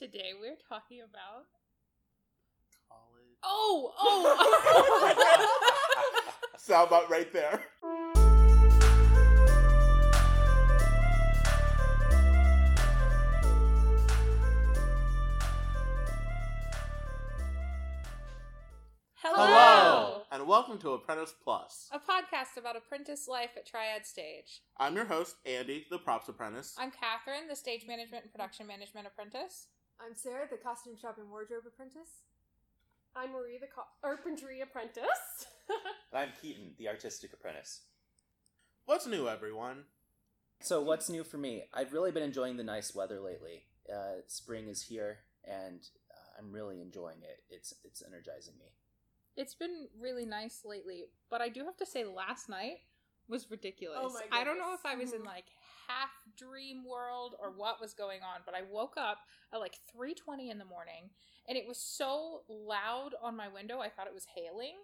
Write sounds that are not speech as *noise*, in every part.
Today we're talking about. College. Oh, oh! *laughs* *laughs* Sound about right there. Hello! And welcome to Apprentice Plus. A podcast about apprentice life at Triad Stage. I'm your host, Andy, the props apprentice. I'm Catherine, the stage management and production management apprentice. I'm Sarah, the costume shop and wardrobe apprentice. I'm Marie, the carpentry apprentice. *laughs* And I'm Keaton, the artistic apprentice. What's new, everyone? So, what's new for me? I've really been enjoying the nice weather lately. Uh, spring is here, and uh, I'm really enjoying it. It's it's energizing me. It's been really nice lately, but I do have to say, last night was ridiculous. Oh my I don't know if I was in like half dream world or what was going on, but I woke up at like 3:20 in the morning, and it was so loud on my window. I thought it was hailing.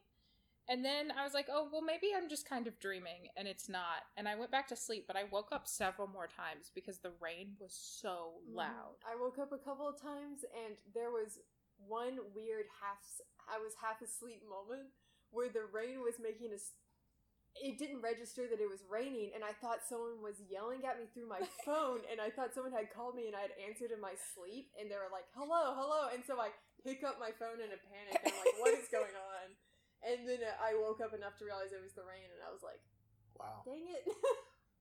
And then I was like, oh, well, maybe I'm just kind of dreaming, and it's not. And I went back to sleep, but I woke up several more times because the rain was so mm-hmm. loud. I woke up a couple of times and there was one weird half I was half asleep moment where the rain was making us it didn't register that it was raining and I thought someone was yelling at me through my *laughs* phone and I thought someone had called me and I had answered in my sleep and they were like, "Hello, hello." And so I pick up my phone in a panic and I'm like, "What is going on?" *laughs* And then I woke up enough to realize it was the rain and I was like, Wow. "Dang it."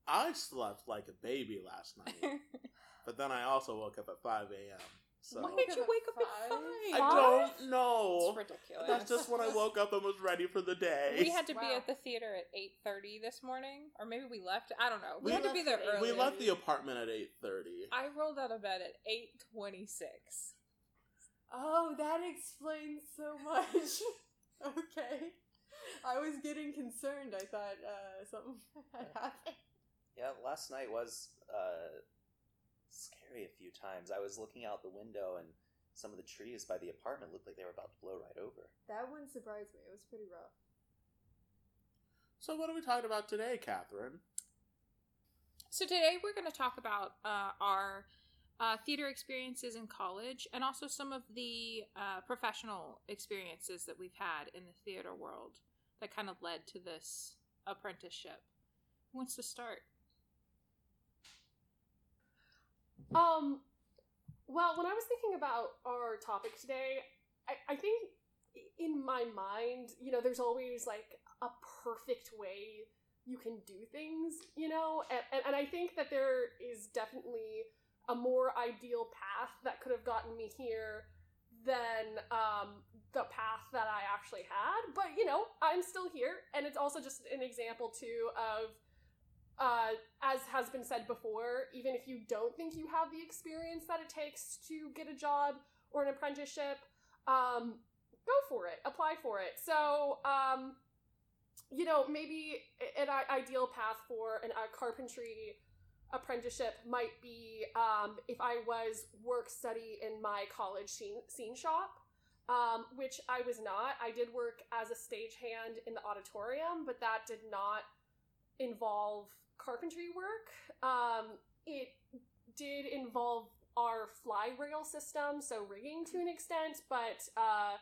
I slept like a baby last night, *laughs* but then I also woke up at 5 a.m. So Why did you wake up at five? five? I don't know. It's ridiculous. That's just when I woke up and was ready for the day. We had to be at the theater at eight thirty this morning, or maybe we left. I don't know. We, We had to be there early. we left the apartment at 8:30. I rolled out of bed at eight twenty six. Oh, that explains so much. *laughs* okay. I was getting concerned. I thought uh, something *laughs* had happened. Yeah, last night was uh, scary a few times. I was looking out the window, and some of the trees by the apartment looked like they were about to blow right over. That one surprised me. It was pretty rough. So what are we talking about today, Catherine? So today we're going to talk about uh, our uh, theater experiences in college, and also some of the uh, professional experiences that we've had in the theater world that kind of led to this apprenticeship. Who wants to start? Um, well, when I was thinking about our topic today, I, I think in my mind, you know, there's always like a perfect way you can do things, you know, and, and, and I think that there is definitely a more ideal path that could have gotten me here than um, the path that I actually had. But you know, I'm still here, and it's also just an example too of, uh, as has been said before, even if you don't think you have the experience that it takes to get a job or an apprenticeship, um, go for it, apply for it. So, um, you know, maybe an ideal path for an, a carpentry apprenticeship might be um, if I was work study in my college scene, scene shop, um, which I was not. I did work as a stagehand in the auditorium, but that did not involve carpentry work. Um, it did involve our fly rail system, so rigging to an extent, but uh,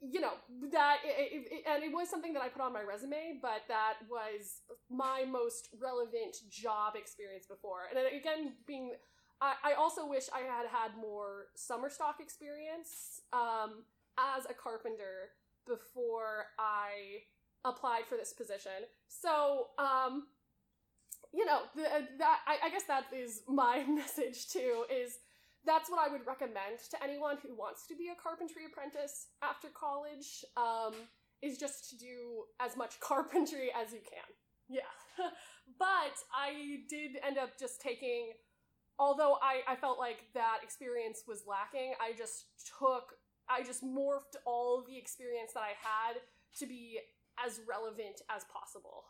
you know that it, it, and it was something that I put on my resume, but that was my most relevant job experience before. And again, being I, I also wish I had had more summer stock experience um, as a carpenter before I applied for this position. So, um, you know, the, that I, I guess that is my *laughs* message too. Is that's what I would recommend to anyone who wants to be a carpentry apprentice after college. Um, is just to do as much *laughs* carpentry as you can. Yeah, *laughs* but I did end up just taking. Although I, I felt like that experience was lacking, I just took, I just morphed all the experience that I had to be as relevant as possible.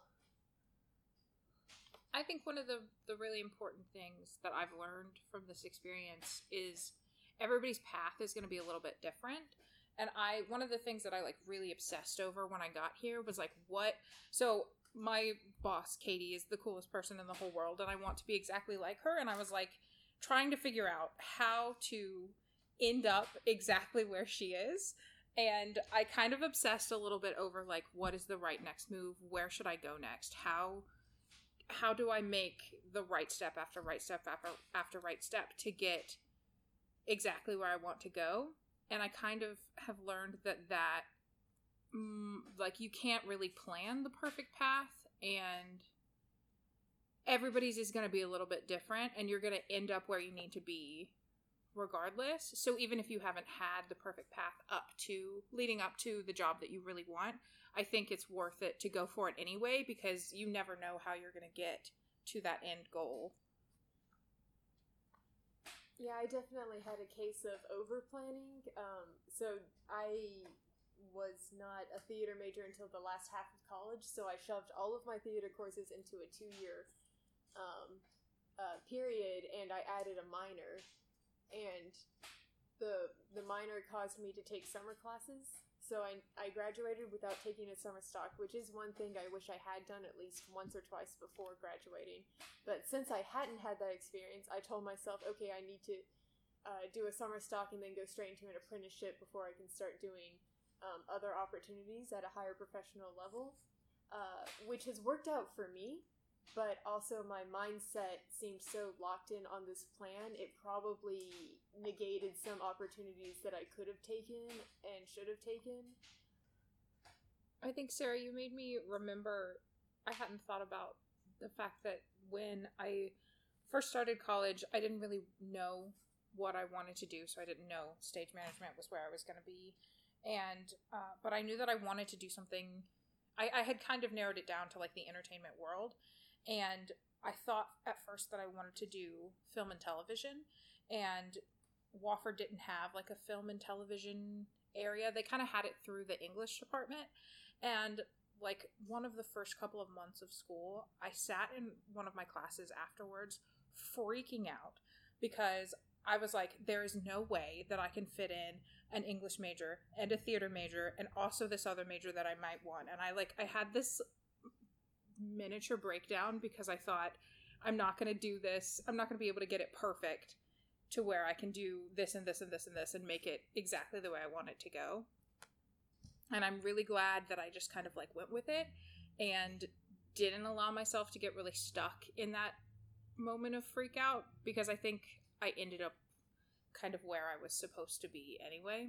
I think one of the, the really important things that I've learned from this experience is everybody's path is going to be a little bit different. And I, one of the things that I like really obsessed over when I got here was like, what? So my boss, Katie, is the coolest person in the whole world, and I want to be exactly like her. And I was like, trying to figure out how to end up exactly where she is. And I kind of obsessed a little bit over like what is the right next move? Where should I go next? How how do I make the right step after right step after after right step to get exactly where I want to go? And I kind of have learned that that mm, like you can't really plan the perfect path and everybody's is going to be a little bit different and you're going to end up where you need to be regardless. So even if you haven't had the perfect path up to leading up to the job that you really want, I think it's worth it to go for it anyway because you never know how you're going to get to that end goal. Yeah, I definitely had a case of over planning. Um, so I was not a theater major until the last half of college, so I shoved all of my theater courses into a two year um, uh, period, and I added a minor. And the the minor caused me to take summer classes, so I, I graduated without taking a summer stock, which is one thing I wish I had done at least once or twice before graduating. But since I hadn't had that experience, I told myself, okay, I need to uh, do a summer stock and then go straight into an apprenticeship before I can start doing um, other opportunities at a higher professional level, uh, which has worked out for me. But also, my mindset seemed so locked in on this plan, it probably negated some opportunities that I could have taken and should have taken. I think, Sarah, you made me remember I hadn't thought about the fact that when I first started college, I didn't really know what I wanted to do, so I didn't know stage management was where I was going to be and uh, but I knew that I wanted to do something. I, I had kind of narrowed it down to like the entertainment world, and I thought at first that I wanted to do film and television, and Wofford didn't have like a film and television area. They kind of had it through the English department, and like one of the first couple of months of school, I sat in one of my classes afterwards, freaking out because I was like, there is no way that I can fit in an English major and a theater major and also this other major that I might want. And I like I had this miniature breakdown because I thought I'm not going to do this. I'm not going to be able to get it perfect to where I can do this and this and this and this and make it exactly the way I want it to go. And I'm really glad that I just kind of like went with it and didn't allow myself to get really stuck in that moment of freak out because I think I ended up kind of where I was supposed to be anyway.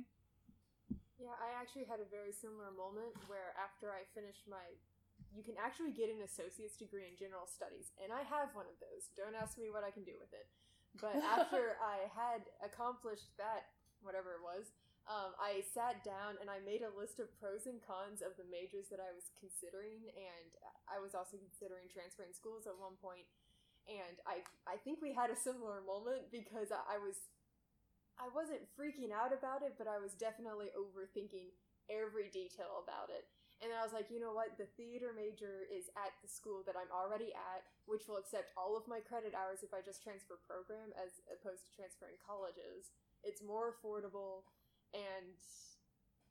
Yeah, I actually had a very similar moment where after I finished my you can actually get an associate's degree in general studies, and I have one of those. Don't ask me what I can do with it. But *laughs* after I had accomplished that, whatever it was, um, I sat down and I made a list of pros and cons of the majors that I was considering, and I was also considering transferring schools at one point. And I, I think we had a similar moment because I, I was I wasn't freaking out about it, but I was definitely overthinking every detail about it. And then I was like, you know what? The theater major is at the school that I'm already at, which will accept all of my credit hours if I just transfer program as opposed to transferring colleges. It's more affordable, and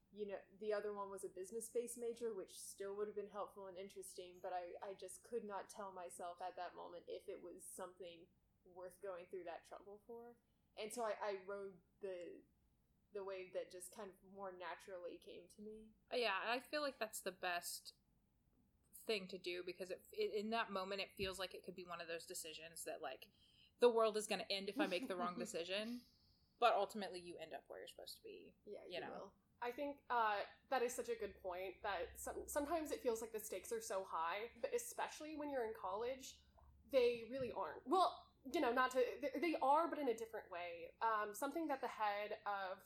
you know, the other one was a business based major, which still would have been helpful and interesting, but I, I just could not tell myself at that moment if it was something worth going through that trouble for and so I, I rode the the way that just kind of more naturally came to me. Yeah, I feel like that's the best thing to do because it, it, in that moment it feels like it could be one of those decisions that like the world is going to end if I make the wrong *laughs* decision, but ultimately you end up where you're supposed to be. Yeah, you, you know. will. I think uh, that is such a good point that some, sometimes it feels like the stakes are so high, but especially when you're in college, they really aren't. Well, you know, not to, they are, but in a different way. Um, something that the head of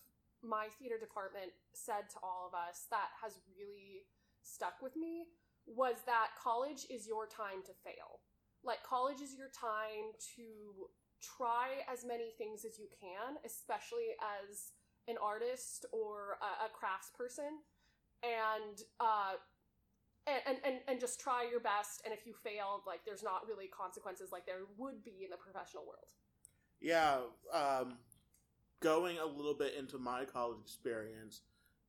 my theater department said to all of us that has really stuck with me was that college is your time to fail. Like, college is your time to try as many things as you can, especially as an artist or a, a crafts person, and uh, and, and and just try your best and if you fail like there's not really consequences like there would be in the professional world Yeah, um, going a little bit into my college experience,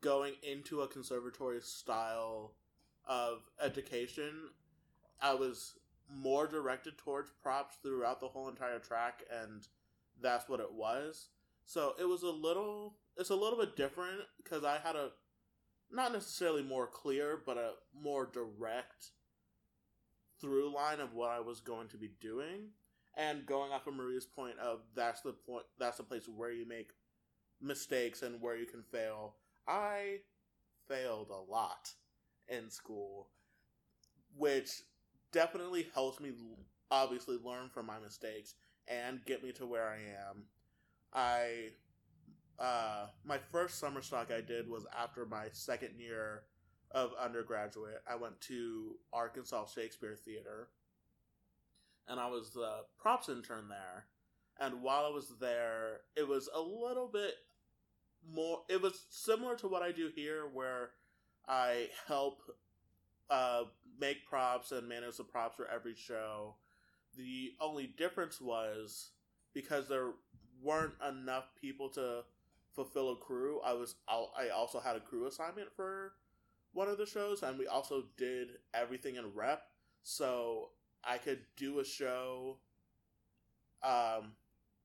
going into a conservatory style of education, I was more directed towards props throughout the whole entire track, and that's what it was. So it was a little it's a little bit different because I had a not necessarily more clear, but a more direct through line of what I was going to be doing. And going off of Maria's point of that's the point that's the place where you make mistakes and where you can fail. I failed a lot in school, which definitely helps me obviously learn from my mistakes and get me to where I am. I uh, my first summer stock I did was after my second year of undergraduate. I went to Arkansas Shakespeare Theater, and I was the props intern there. And while I was there, it was a little bit more. It was similar to what I do here, where I help uh, make props and manage the props for every show. The only difference was because there weren't enough people to fulfill a crew. I was I also had a crew assignment for one of the shows, and we also did everything in rep, so I could do a show. Um,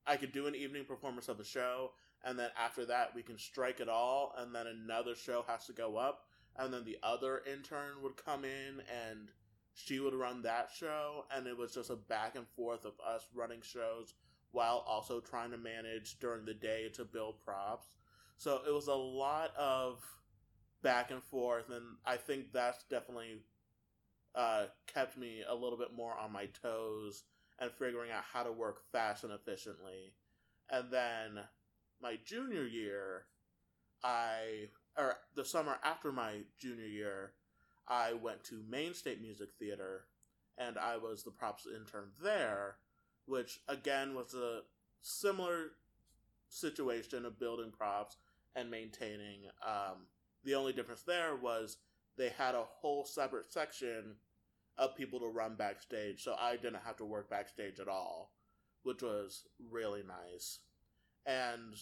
I could do an evening performance of a show, and then after that we can strike it all, and then another show has to go up, and then the other intern would come in and she would run that show, and it was just a back and forth of us running shows while also trying to manage during the day to build props. So it was a lot of back and forth, and I think that's definitely uh, kept me a little bit more on my toes and figuring out how to work fast and efficiently. And then my junior year, I or the summer after my junior year, I went to Maine State Music Theater, and I was the props intern there which again was a similar situation of building props and maintaining. Um, the only difference there was they had a whole separate section of people to run backstage, so I didn't have to work backstage at all, which was really nice. And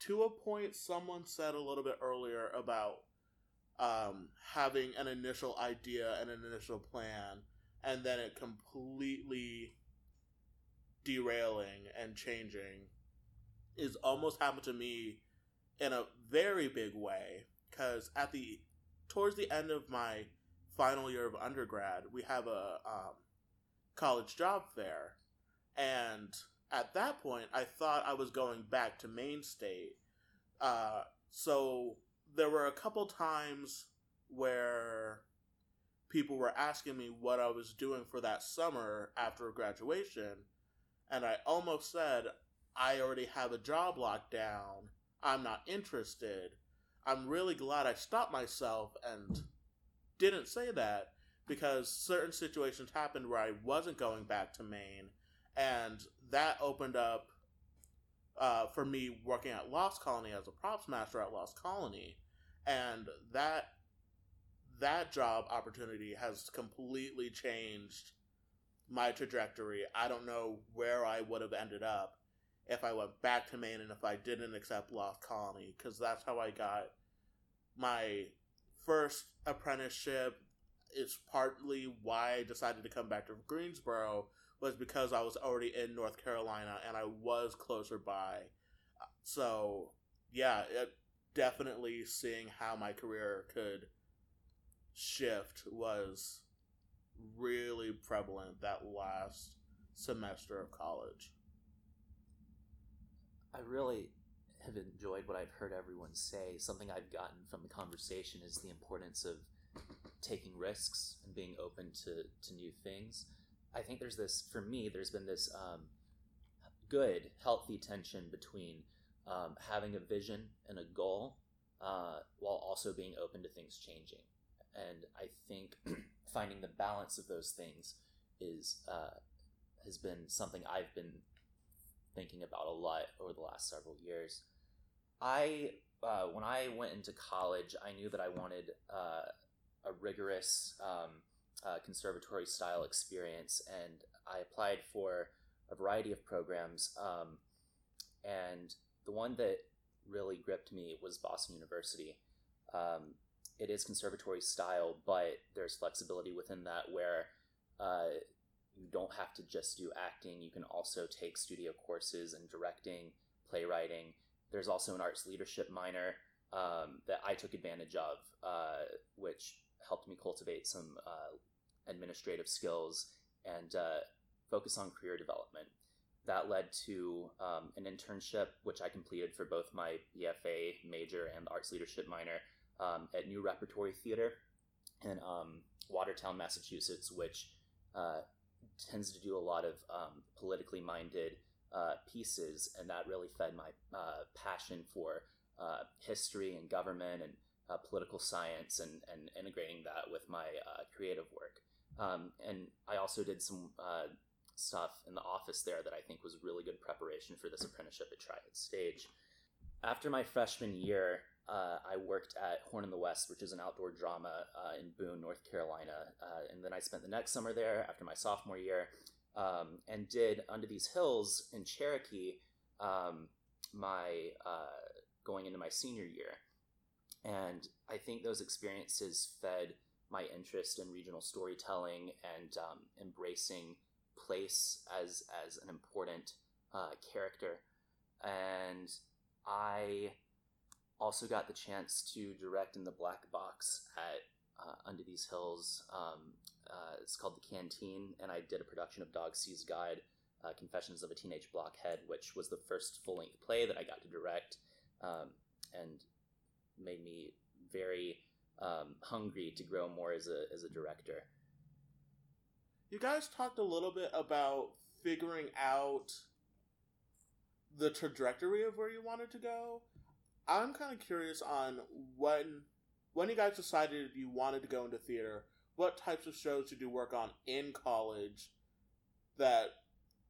to a point, someone said a little bit earlier about um, having an initial idea and an initial plan, and then it completely derailing and changing is almost happened to me in a very big way because at the towards the end of my final year of undergrad we have a um, college job fair and at that point i thought i was going back to maine state uh, so there were a couple times where people were asking me what i was doing for that summer after graduation and I almost said, I already have a job locked down. I'm not interested. I'm really glad I stopped myself and didn't say that because certain situations happened where I wasn't going back to Maine, and that opened up uh, for me working at Lost Colony as a props master at Lost Colony, and that that job opportunity has completely changed my trajectory. I don't know where I would have ended up if I went back to Maine and if I didn't accept Lost Colony, because that's how I got my first apprenticeship. is partly why I decided to come back to Greensboro was because I was already in North Carolina and I was closer by. So, yeah, it, definitely seeing how my career could shift was really prevalent that last semester of college. I really have enjoyed what I've heard everyone say. Something I've gotten from the conversation is the importance of taking risks and being open to, to new things. I think there's this, for me, there's been this um, good, healthy tension between um, having a vision and a goal uh, while also being open to things changing. And I think *clears throat* finding the balance of those things is uh, has been something I've been thinking about a lot over the last several years. I uh, when I went into college, I knew that I wanted uh, a rigorous um, uh, conservatory style experience, and I applied for a variety of programs. Um, and the one that really gripped me was Boston University. Um, it is conservatory style, but there's flexibility within that where uh, you don't have to just do acting. You can also take studio courses in directing, playwriting. There's also an arts leadership minor um, that I took advantage of, uh, which helped me cultivate some uh, administrative skills and uh, focus on career development. That led to um, an internship, which I completed for both my BFA major and arts leadership minor um, at New Repertory Theater in um, Watertown, Massachusetts, which uh, tends to do a lot of um, politically minded uh, pieces, and that really fed my uh, passion for uh, history and government and uh, political science and, and integrating that with my uh, creative work. Um, and I also did some stuff in the office there that I think was really good preparation for this apprenticeship at Triad Stage. After my freshman year, uh, I worked at Horn in the West, which is an outdoor drama uh, in Boone, North Carolina. Uh, and then I spent the next summer there after my sophomore year um, and did Unto These Hills in Cherokee um, my uh, going into my senior year. And I think those experiences fed my interest in regional storytelling and um, embracing place as, as an important uh, character. And I also got the chance to direct in the black box at uh, Unto These Hills. Um, uh, it's called The Canteen, and I did a production of Dog Sees God, uh, Confessions of a Teenage Blockhead, which was the first full length play that I got to direct um, and made me very um, hungry to grow more as a, as a director. You guys talked a little bit about figuring out the trajectory of where you wanted to go. I'm kind of curious on when when you guys decided you wanted to go into theater. What types of shows did you work on in college that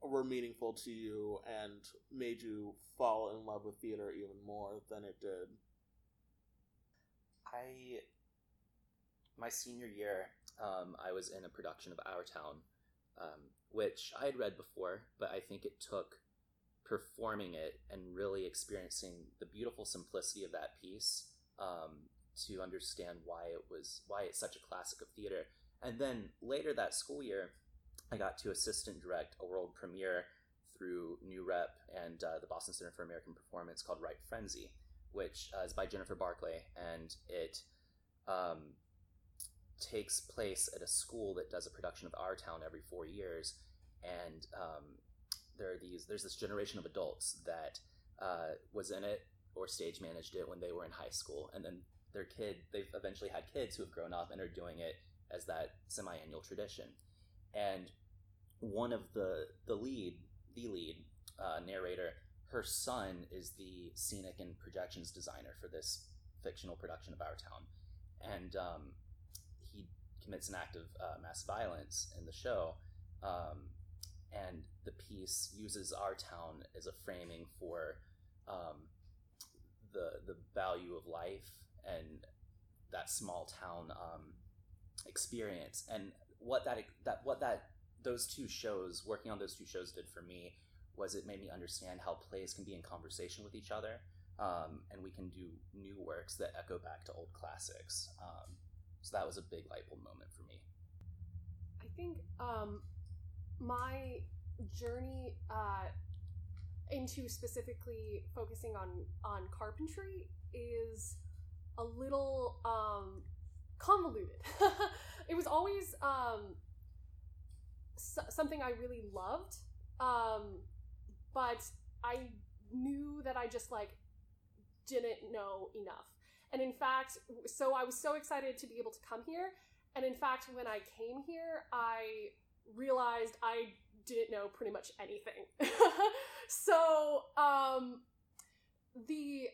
were meaningful to you and made you fall in love with theater even more than it did? I my senior year, um, I was in a production of Our Town, um, which I had read before, but I think it took performing it and really experiencing the beautiful simplicity of that piece um, to understand why it was why it's such a classic of theater. And then later that school year, I got to assistant direct a world premiere through New Rep and uh, the Boston Center for American Performance called Ripe Frenzy, which uh, is by Jennifer Barclay, and it um, takes place at a school that does a production of Our Town every four years, and um, there are these there's this generation of adults that uh, was in it or stage managed it when they were in high school, and then their kid they've eventually had kids who have grown up and are doing it as that semi-annual tradition, and one of the the lead the lead uh, narrator her son is the scenic and projections designer for this fictional production of our town. And um, he commits an act of uh, mass violence in the show um, and the piece uses our town as a framing for um, the the value of life and that small town um, experience. And what that that what that those two shows working on those two shows did for me was it made me understand how plays can be in conversation with each other um, and we can do new works that echo back to old classics. Um, so that was a big light bulb moment for me. I think um, my journey uh, into specifically focusing on on carpentry is a little um, convoluted. *laughs* it was always um, so- something I really loved, um, but I knew that I just like didn't know enough. And in fact, so I was so excited to be able to come here. And in fact, when I came here, I realized I didn't know pretty much anything. *laughs* so, um, the,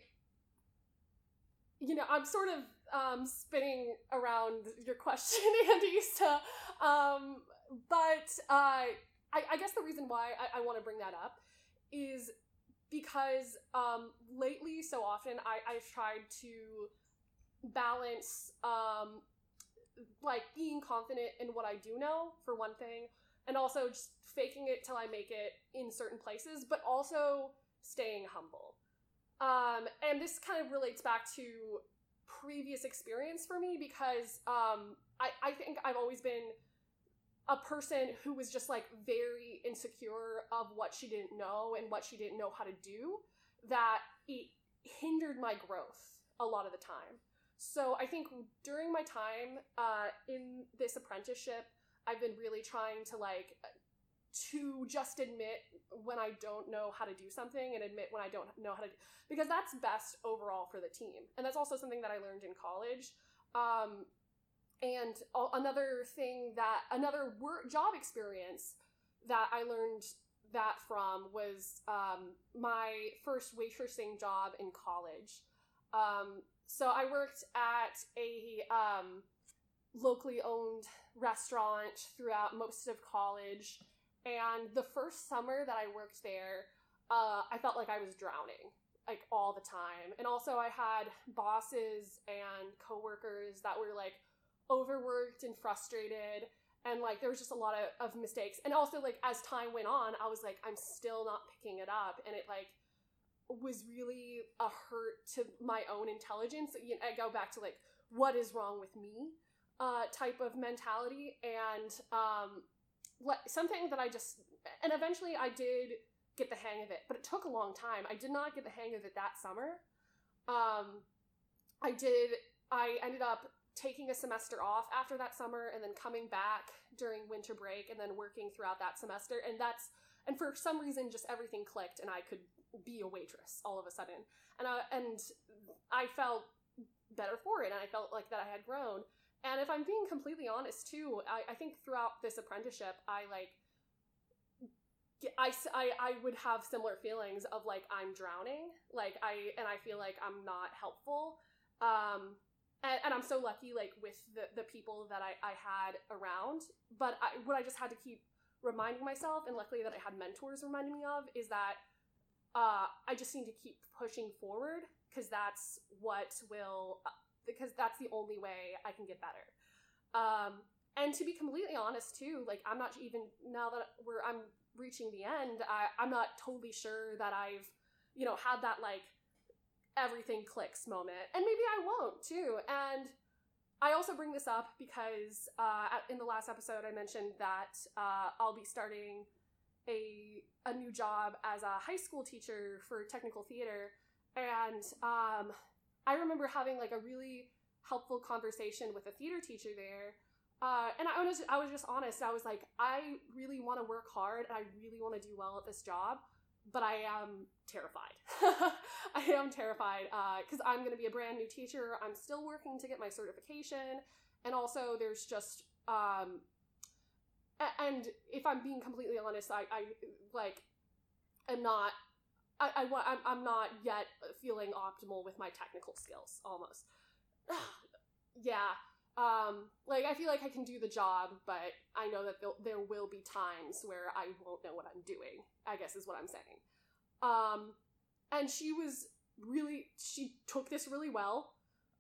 you know, I'm sort of um, spinning around your question, *laughs* Andy. Um, but uh, I, I guess the reason why I, I want to bring that up is because um, lately, so often, I, I've tried to balance um, like being confident in what I do know, for one thing, and also just faking it till I make it in certain places, but also staying humble. Um, and this kind of relates back to previous experience for me because um, I, I think I've always been a person who was just like very insecure of what she didn't know and what she didn't know how to do that it hindered my growth a lot of the time. So I think during my time uh, in this apprenticeship, I've been really trying to like to just admit when I don't know how to do something and admit when I don't know how to do because that's best overall for the team. And that's also something that I learned in college. Um, and another thing that another work job experience that I learned that from was um, my first waitressing job in college. Um, so I worked at a um, locally owned restaurant throughout most of college. And the first summer that I worked there, uh, I felt like I was drowning like all the time. And also I had bosses and coworkers that were like overworked and frustrated and like there was just a lot of, of mistakes. And also like as time went on, I was like, I'm still not picking it up and it like was really a hurt to my own intelligence. You know, I go back to like what is wrong with me uh, type of mentality and um, something that I just and eventually I did get the hang of it, but it took a long time. I did not get the hang of it that summer. Um, I did. I ended up taking a semester off after that summer and then coming back during winter break and then working throughout that semester and that's and for some reason just everything clicked and I could be a waitress all of a sudden and I, and I felt better for it and I felt like that I had grown and if I'm being completely honest too, I, I think throughout this apprenticeship, I like, I, I, I would have similar feelings of like I'm drowning, like I and I feel like I'm not helpful. Um, and, and I'm so lucky like with the the people that I, I had around. But I, what I just had to keep reminding myself, and luckily that I had mentors reminding me of, is that uh, I just need to keep pushing forward because that's what will because that's the only way I can get better. Um, and to be completely honest, too, like I'm not even now that we're I'm reaching the end, I, I'm not totally sure that I've, you know, had that like everything clicks moment, and maybe I won't too. And I also bring this up because uh, in the last episode I mentioned that uh, I'll be starting a a new job as a high school teacher for technical theater, and um, I remember having like a really helpful conversation with a theater teacher there. Uh, and I was I was just honest. I was like, I really want to work hard and I really want to do well at this job, but I am terrified. *laughs* I am terrified because uh, I'm going to be a brand new teacher. I'm still working to get my certification, and also there's just um, and if I'm being completely honest, I, I like am not I, I I'm not yet feeling optimal with my technical skills almost. *sighs* Yeah um like i feel like i can do the job but i know that there will be times where i won't know what i'm doing i guess is what i'm saying. Um and she was really she took this really well.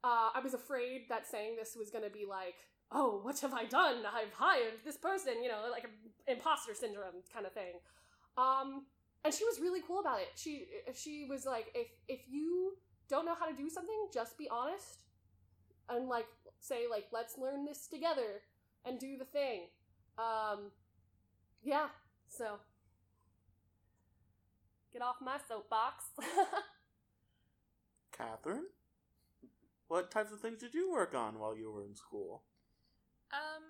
Uh i was afraid that saying this was going to be like oh what have i done? I've hired this person you know like an imposter syndrome kind of thing. Um and she was really cool about it. She she was like, if if you don't know how to do something, just be honest, and like say like let's learn this together and do the thing. Um, yeah. So get off my soapbox. *laughs* Catherine, what types of things did you work on while you were in school? Um,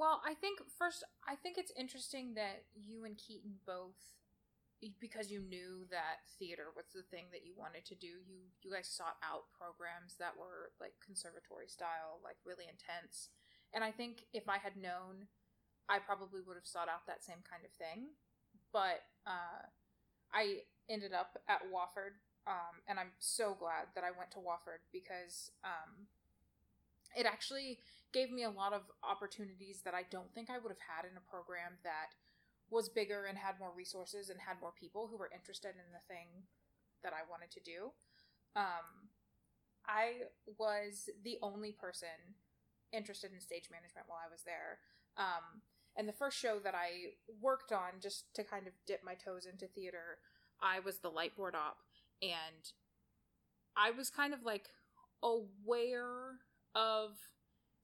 well, I think first, I think it's interesting that you and Keaton both, because you knew that theater was the thing that you wanted to do. You you guys sought out programs that were like conservatory style, like really intense. And I think if I had known, I probably would have sought out that same kind of thing. But uh, I ended up at Wofford, um, and I'm so glad that I went to Wofford because um, it actually gave me a lot of opportunities that I don't think I would have had in a program that was bigger and had more resources and had more people who were interested in the thing that I wanted to do. Um, I was the only person interested in stage management while I was there. Um, and the first show that I worked on, just to kind of dip my toes into theater, I was the lightboard op. And I was kind of like aware of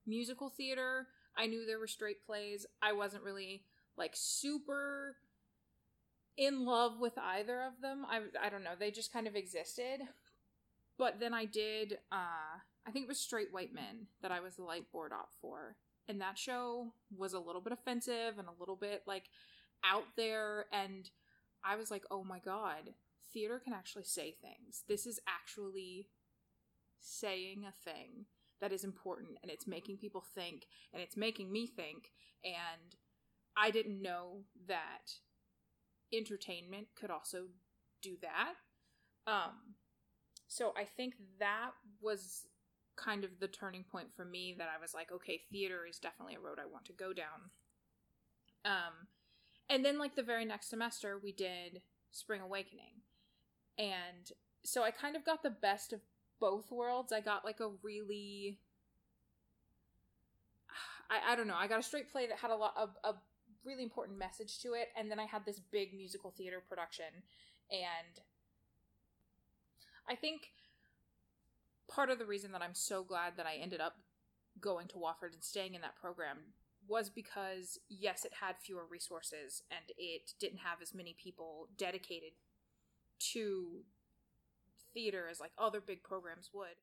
musical theater. I knew there were straight plays. I wasn't really like super in love with either of them. I I don't know. They just kind of existed. But then I did uh I think it was Straight White Men that I was the light board op for. And that show was a little bit offensive and a little bit like out there and I was like, "Oh my god, theater can actually say things. This is actually saying a thing that is important and it's making people think and it's making me think and I didn't know that entertainment could also do that. Um so I think that was kind of the turning point for me that I was like, okay, theater is definitely a road I want to go down. Um and then like the very next semester we did Spring Awakening. And so I kind of got the best of both worlds. I got like a really I, I don't know. I got a straight play that had a lot of a really important message to it, and then I had this big musical theater production, and I think part of the reason that I'm so glad that I ended up going to Wofford and staying in that program was because yes, it had fewer resources and it didn't have as many people dedicated to theater as like other big programs would.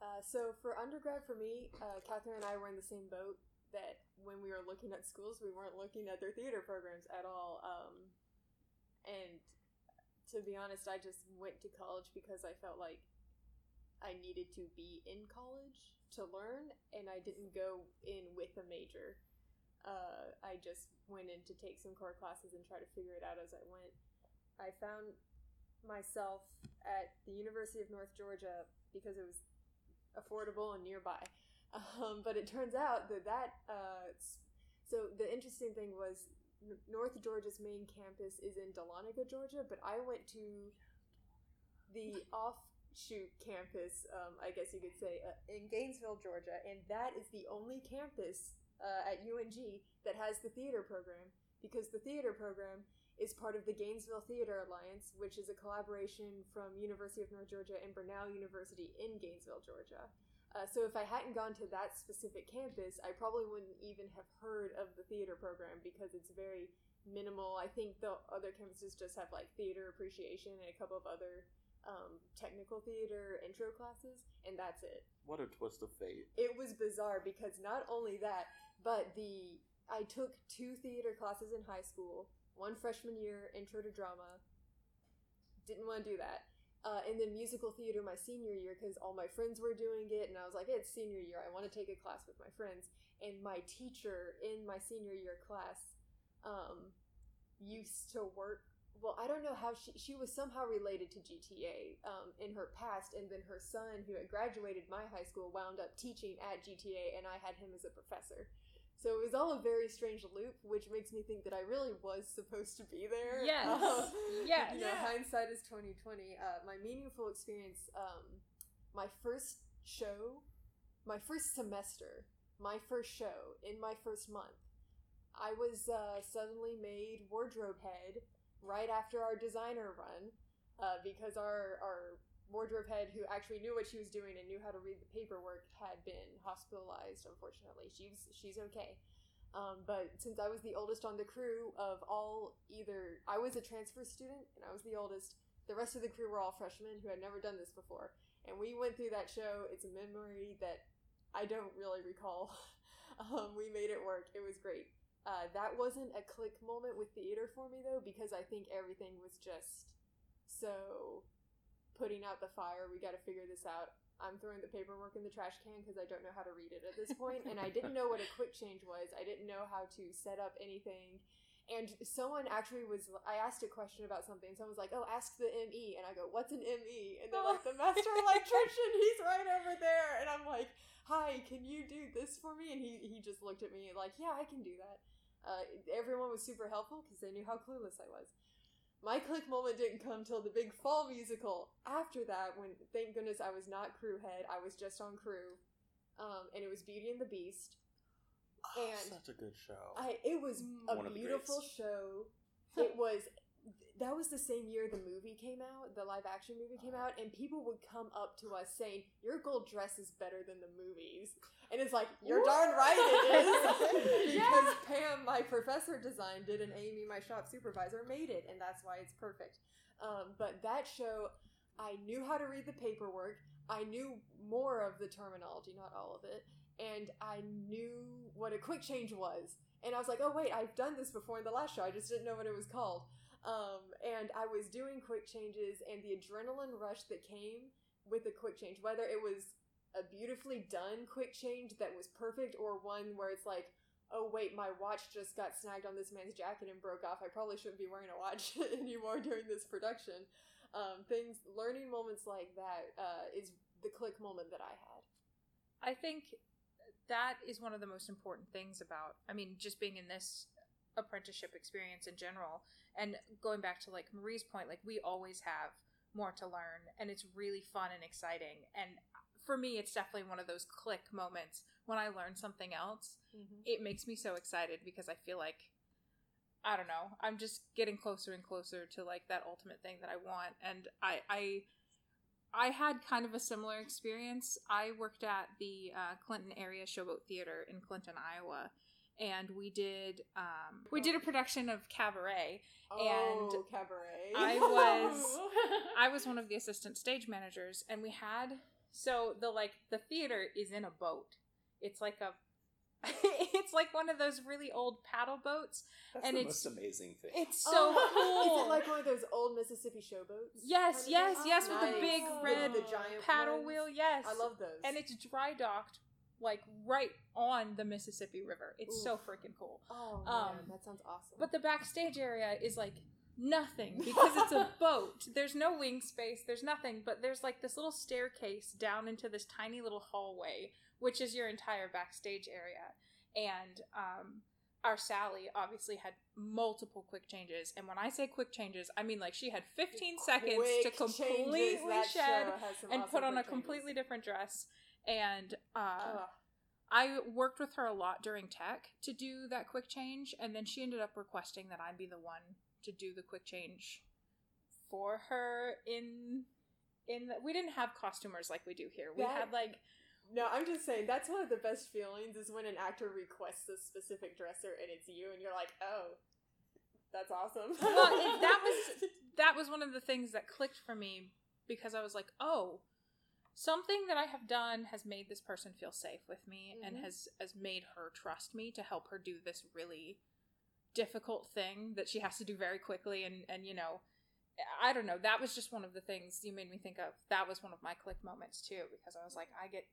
Uh, so for undergrad, for me, uh, Catherine and I were in the same boat. That when we were looking at schools, we weren't looking at their theater programs at all. Um, and to be honest, I just went to college because I felt like I needed to be in college to learn, and I didn't go in with a major. Uh, I just went in to take some core classes and try to figure it out as I went. I found myself at the University of North Georgia because it was affordable and nearby. *laughs* Um, but it turns out that that uh, so the interesting thing was North Georgia's main campus is in Dahlonega, Georgia, but I went to the offshoot campus, um, I guess you could say, uh, in Gainesville, Georgia, and that is the only campus uh, at UNG that has the theater program because the theater program is part of the Gainesville Theater Alliance, which is a collaboration from University of North Georgia and Brenau University in Gainesville, Georgia. Uh, so if I hadn't gone to that specific campus, I probably wouldn't even have heard of the theater program because it's very minimal. I think the other campuses just have like theater appreciation and a couple of other um, technical theater intro classes, and that's it. What a twist of fate. It was bizarre because not only that, but the I took two theater classes in high school. One freshman year, intro to drama. Didn't want to do that uh, and then musical theater my senior year because all my friends were doing it, and I was like, it's senior year. I want to take a class with my friends. And my teacher in my senior year class um, used to work. Well, I don't know how she she was somehow related to GTA um, in her past, and then her son, who had graduated my high school, wound up teaching at GTA, and I had him as a professor. So it was all a very strange loop, which makes me think that I really was supposed to be there. Yes. *laughs* Um, yes. You know, Yeah. hindsight is twenty twenty. Uh, my meaningful experience, um, my first show, my first semester, my first show in my first month, I was uh, suddenly made wardrobe head right after our designer run uh, because our our wardrobe head who actually knew what she was doing and knew how to read the paperwork had been hospitalized unfortunately. She's she's okay. Um, but since i was the oldest on the crew of all either i was a transfer student and i was the oldest the rest of the crew were all freshmen who had never done this before. And we went through that show. It's a memory that i don't really recall. *laughs* Um, we made it work. It was great. Uh, that wasn't a click moment with theater for me though because i think everything was just so putting out the fire. We got to figure this out. I'm throwing the paperwork in the trash can because I don't know how to read it at this point, and I didn't know what a quick change was. I didn't know how to set up anything. And someone actually was. I asked a question about something. Someone was like, "Oh, ask the ME," and I go, "What's an ME?" And they're like, "The master *laughs* electrician. He's right over there." And I'm like, "Hi, can you do this for me?" And he he just looked at me like, "Yeah, I can do that." Uh, everyone was super helpful because they knew how clueless I was my click moment didn't come till the big fall musical. After that, when thank goodness I was not crew head, I was just on crew, um, and it was Beauty and the Beast. Oh, And such a good show. I it was One a beautiful show. *laughs* It was that was the same year the movie came out, the live action movie came out, and people would come up to us saying, Your gold dress is better than the movies. And it's like, You're darn right it is. *laughs* *laughs* because Pam, my professor, designed it, and Amy, my shop supervisor, made it, and that's why it's perfect. Um, but that show, I knew how to read the paperwork. I knew more of the terminology, not all of it, and I knew what a quick change was. And I was like, oh, wait, I've done this before in the last show. I just didn't know what it was called. Um, and I was doing quick changes, and the adrenaline rush that came with a quick change, whether it was a beautifully done quick change that was perfect, or one where it's like, oh wait, my watch just got snagged on this man's jacket and broke off. I probably shouldn't be wearing a watch *laughs* anymore during this production. Um, things, learning moments like that uh, is the click moment that I had. I think that is one of the most important things about, I mean, just being in this apprenticeship experience in general. And going back to like marie's point like we always have more to learn and it's really fun and exciting. And for me it's definitely one of those click moments. When i learn something else Mm-hmm. it makes me so excited because i feel like i don't know i'm just getting closer and closer to like that ultimate thing that i want. And i i I had kind of a similar experience. I worked at the uh, Clinton area Showboat Theater in Clinton, Iowa, and we did um, we did a production of Cabaret. And oh, cabaret. I *laughs* was I was one of the assistant stage managers, and we had so the like the theater is in a boat. It's like a *laughs* it's like one of those really old paddle boats. That's And the it's- most amazing thing. It's *laughs* so Oh, cool. Is it like one of those old Mississippi showboats? yes, kind of yes, thing? yes, with Nice. the big With red the giant paddle ones. wheel. Yes, I love those. and it's dry docked like right on the Mississippi River. It's so freaking cool. oh man, um, that sounds awesome. But the backstage area is like nothing because it's a *laughs* boat. There's no wing space, there's nothing, but there's like this little staircase down into this tiny little hallway, which is your entire backstage area. And um our Sally obviously had multiple quick changes, and when I say quick changes, I mean like she had 15 seconds to completely shed show has some and awesome put on a quick completely changes. different dress. And uh. I worked with her a lot during tech to do that quick change, and then she ended up requesting that I be the one to do the quick change for her in in the, we didn't have costumers like we do here. We That- had like No, I'm just saying that's one of the best feelings is when an actor requests a specific dresser and it's you, and you're like, oh, that's awesome. well, that *laughs* was that was one of the things that clicked for me because I was like, oh, something that I have done has made this person feel safe with me and Mhm. has has made her trust me to help her do this really difficult thing that she has to do very quickly. And and you know I don't know that was just one of the things you made me think of. That was one of my click moments too because I was like I get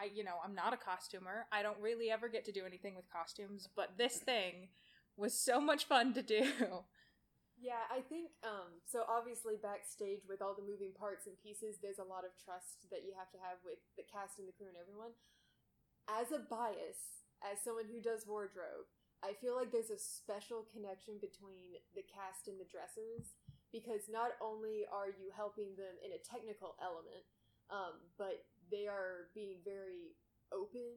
I you know I'm not a costumer. I don't really ever get to do anything with costumes but this thing was so much fun to do *laughs* Yeah, I think um so obviously backstage with all the moving parts and pieces there's a lot of trust that you have to have with the cast and the crew and everyone. As a bias, as someone who does wardrobe, I feel like there's a special connection between the cast and the dressers because not only are you helping them in a technical element, um, but they are being very open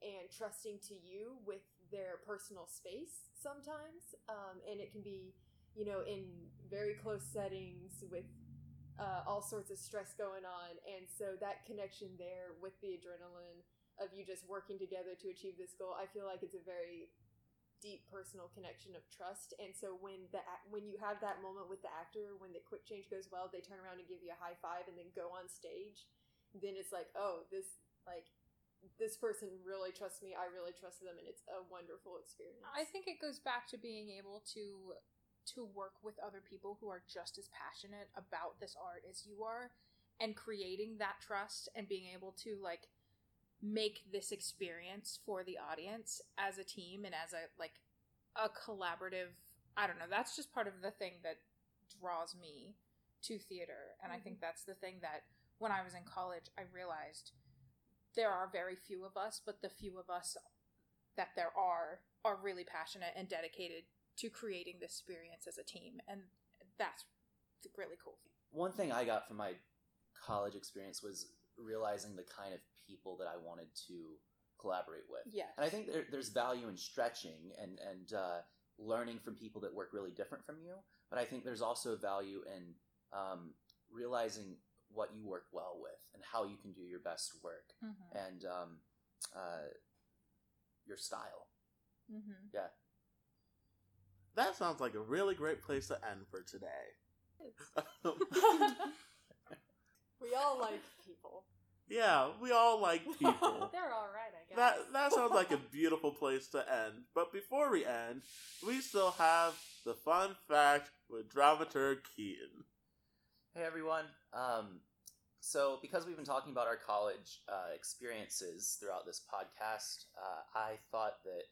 and trusting to you with their personal space sometimes, um, and it can be you know, in very close settings with uh, all sorts of stress going on. And so that connection there with the adrenaline of you just working together to achieve this goal, I feel like it's a very deep personal connection of trust. And so when the when you have that moment with the actor, when the quick change goes well, they turn around and give you a high five and then go on stage. Then it's like, oh, this like this person really trusts me. I really trust them, and it's a wonderful experience. I think it goes back to being able to to work with other people who are just as passionate about this art as you are and creating that trust and being able to like make this experience for the audience as a team and as a like a collaborative I don't know that's just part of the thing that draws me to theater. And I think mm-hmm. that's the thing that when I was in college I realized there are very few of us but the few of us that there are are really passionate and dedicated to creating this experience as a team and that's really cool One thing I got from my college experience was realizing the kind of people that I wanted to collaborate with. yes And I think there, there's value in stretching and and uh, learning from people that work really different from you. but I think there's also value in um, realizing what you work well with and how you can do your best work Mm-hmm. and um, uh, your style. Mm-hmm. That sounds like a really great place to end for today. *laughs* *laughs* We all like people. yeah, we all like *laughs* people. They're all right, I guess. That that sounds like a beautiful place to end. But before we end, we still have the fun fact with dramaturg Keaton. Hey everyone. Um, so, because we've been talking about our college uh, experiences throughout this podcast, uh, I thought that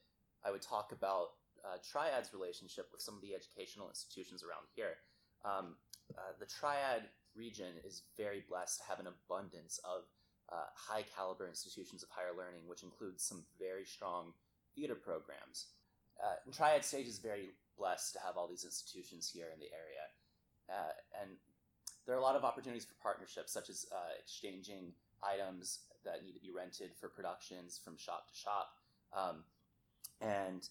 I would talk about uh, Triad's relationship with some of the educational institutions around here. Um, uh, the Triad region is very blessed to have an abundance of uh, high caliber institutions of higher learning, which includes some very strong theater programs. Uh, and Triad Stage is very blessed to have all these institutions here in the area. Uh, and there are a lot of opportunities for partnerships, such as uh, exchanging items that need to be rented for productions from shop to shop. Um, and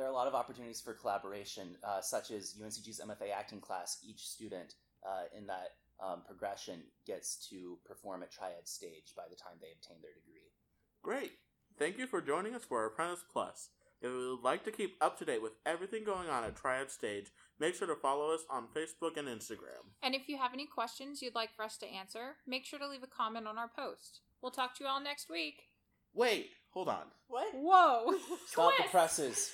there are a lot of opportunities for collaboration, uh, such as UNCG's MFA acting class. Each student uh, in that um, progression gets to perform at Triad Stage by the time they obtain their degree. Great. Thank you for joining us for Apprentice Plus. If you would like to keep up to date with everything going on at Triad Stage, make sure to follow us on Facebook and Instagram. And if you have any questions you'd like for us to answer, make sure to leave a comment on our post. We'll talk to you all next week. Wait, hold on. What? Whoa! Stop the presses.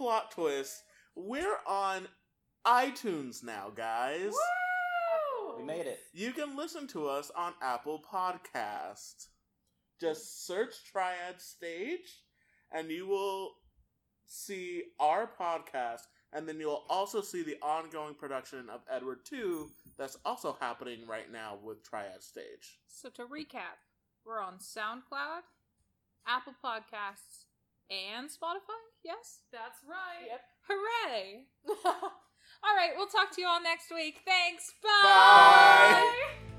Plot twist. We're on iTunes now, guys. We made it. You can listen to us on Apple Podcast. Just search Triad Stage and you will see our podcast and then you'll also see the ongoing production of Edward 2 that's also happening right now with Triad Stage. So to recap, we're on SoundCloud, Apple Podcasts, and Spotify. Yes. That's right. Yep. Hooray! *laughs* All right, we'll talk to you all next week. Thanks. Bye. Bye.